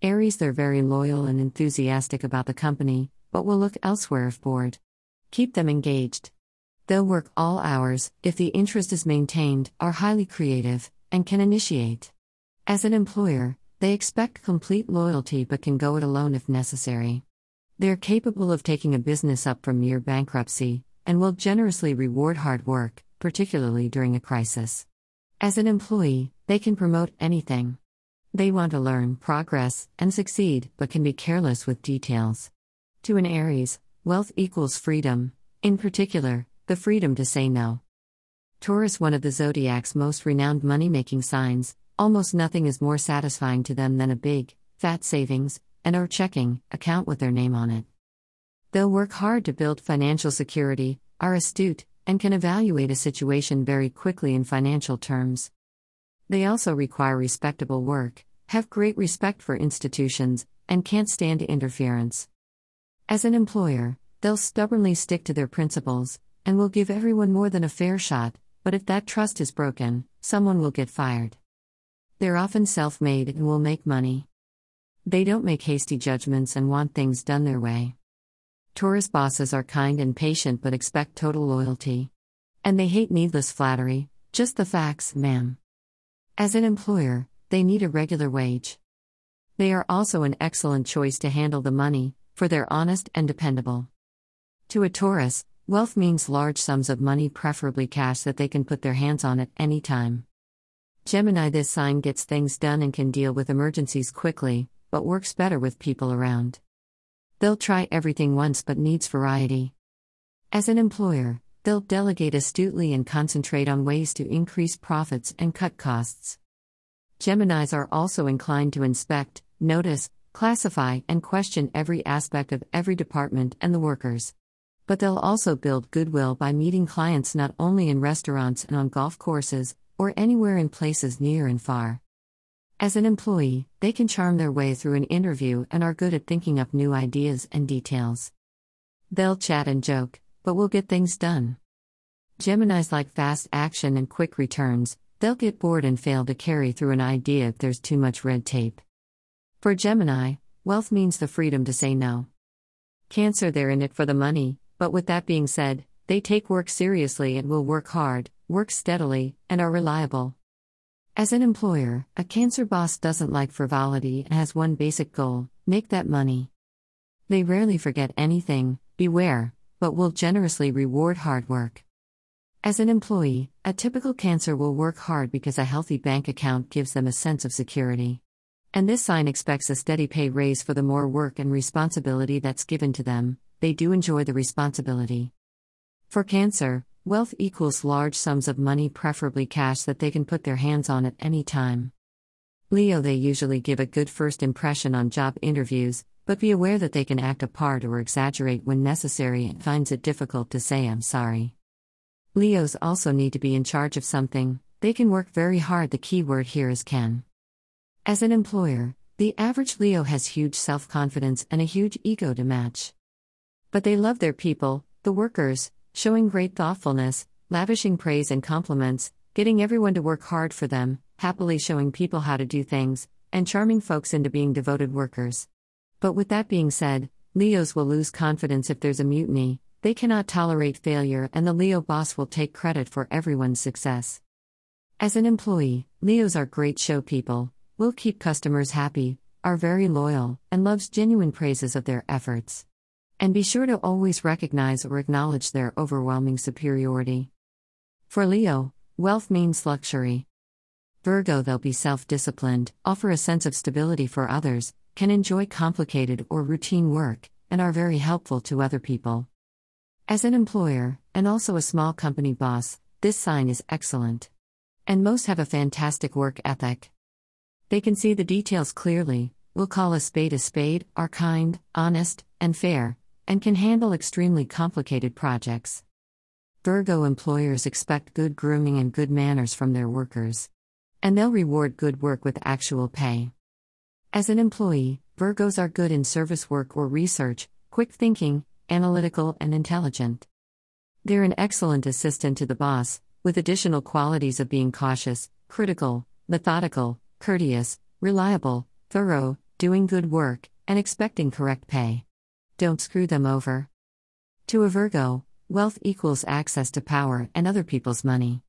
Aries, they're very loyal and enthusiastic about the company, but will look elsewhere if bored. Keep them engaged. They'll work all hours, if the interest is maintained, are highly creative, and can initiate. As an employer, they expect complete loyalty but can go it alone if necessary. They're capable of taking a business up from near bankruptcy, and will generously reward hard work, particularly during a crisis. As an employee, they can promote anything. They want to learn, progress, and succeed, but can be careless with details. To an Aries, wealth equals freedom, in particular, the freedom to say no. Taurus, one of the zodiac's most renowned money making signs, almost nothing is more satisfying to them than a big, fat savings, and or checking account with their name on it. They'll work hard to build financial security, are astute, and can evaluate a situation very quickly in financial terms. They also require respectable work, have great respect for institutions, and can't stand interference. As an employer, they'll stubbornly stick to their principles, and will give everyone more than a fair shot, but if that trust is broken, someone will get fired. They're often self made and will make money. They don't make hasty judgments and want things done their way. Taurus bosses are kind and patient but expect total loyalty. And they hate needless flattery, just the facts, ma'am. As an employer, they need a regular wage. They are also an excellent choice to handle the money, for they're honest and dependable. To a Taurus, wealth means large sums of money, preferably cash that they can put their hands on at any time. Gemini, this sign gets things done and can deal with emergencies quickly, but works better with people around. They'll try everything once but needs variety. As an employer, they'll delegate astutely and concentrate on ways to increase profits and cut costs. Geminis are also inclined to inspect, notice, classify, and question every aspect of every department and the workers. But they'll also build goodwill by meeting clients not only in restaurants and on golf courses, or anywhere in places near and far. As an employee, they can charm their way through an interview and are good at thinking up new ideas and details. They'll chat and joke, but we'll get things done. Geminis like fast action and quick returns, they'll get bored and fail to carry through an idea if there's too much red tape. For Gemini, wealth means the freedom to say no. Cancer, they're in it for the money, but with that being said, they take work seriously and will work hard, work steadily, and are reliable. As an employer, a cancer boss doesn't like frivolity and has one basic goal make that money. They rarely forget anything, beware, but will generously reward hard work. As an employee, a typical cancer will work hard because a healthy bank account gives them a sense of security. And this sign expects a steady pay raise for the more work and responsibility that's given to them, they do enjoy the responsibility. For Cancer, Wealth equals large sums of money, preferably cash that they can put their hands on at any time. Leo, they usually give a good first impression on job interviews, but be aware that they can act a part or exaggerate when necessary and finds it difficult to say I'm sorry. Leos also need to be in charge of something, they can work very hard. The key word here is can. As an employer, the average Leo has huge self confidence and a huge ego to match. But they love their people, the workers, showing great thoughtfulness, lavishing praise and compliments, getting everyone to work hard for them, happily showing people how to do things, and charming folks into being devoted workers. But with that being said, Leos will lose confidence if there's a mutiny, they cannot tolerate failure, and the Leo boss will take credit for everyone's success. As an employee, Leos are great show people, will keep customers happy, are very loyal, and loves genuine praises of their efforts. And be sure to always recognize or acknowledge their overwhelming superiority. For Leo, wealth means luxury. Virgo, they'll be self disciplined, offer a sense of stability for others, can enjoy complicated or routine work, and are very helpful to other people. As an employer, and also a small company boss, this sign is excellent. And most have a fantastic work ethic. They can see the details clearly, will call a spade a spade, are kind, honest, and fair, and can handle extremely complicated projects. Virgo employers expect good grooming and good manners from their workers. And they'll reward good work with actual pay. As an employee, Virgos are good in service work or research, quick thinking, analytical, and intelligent. They're an excellent assistant to the boss, with additional qualities of being cautious, critical, methodical, courteous, reliable, thorough, doing good work, and expecting correct pay. Don't screw them over. To a Virgo, wealth equals access to power and other people's money.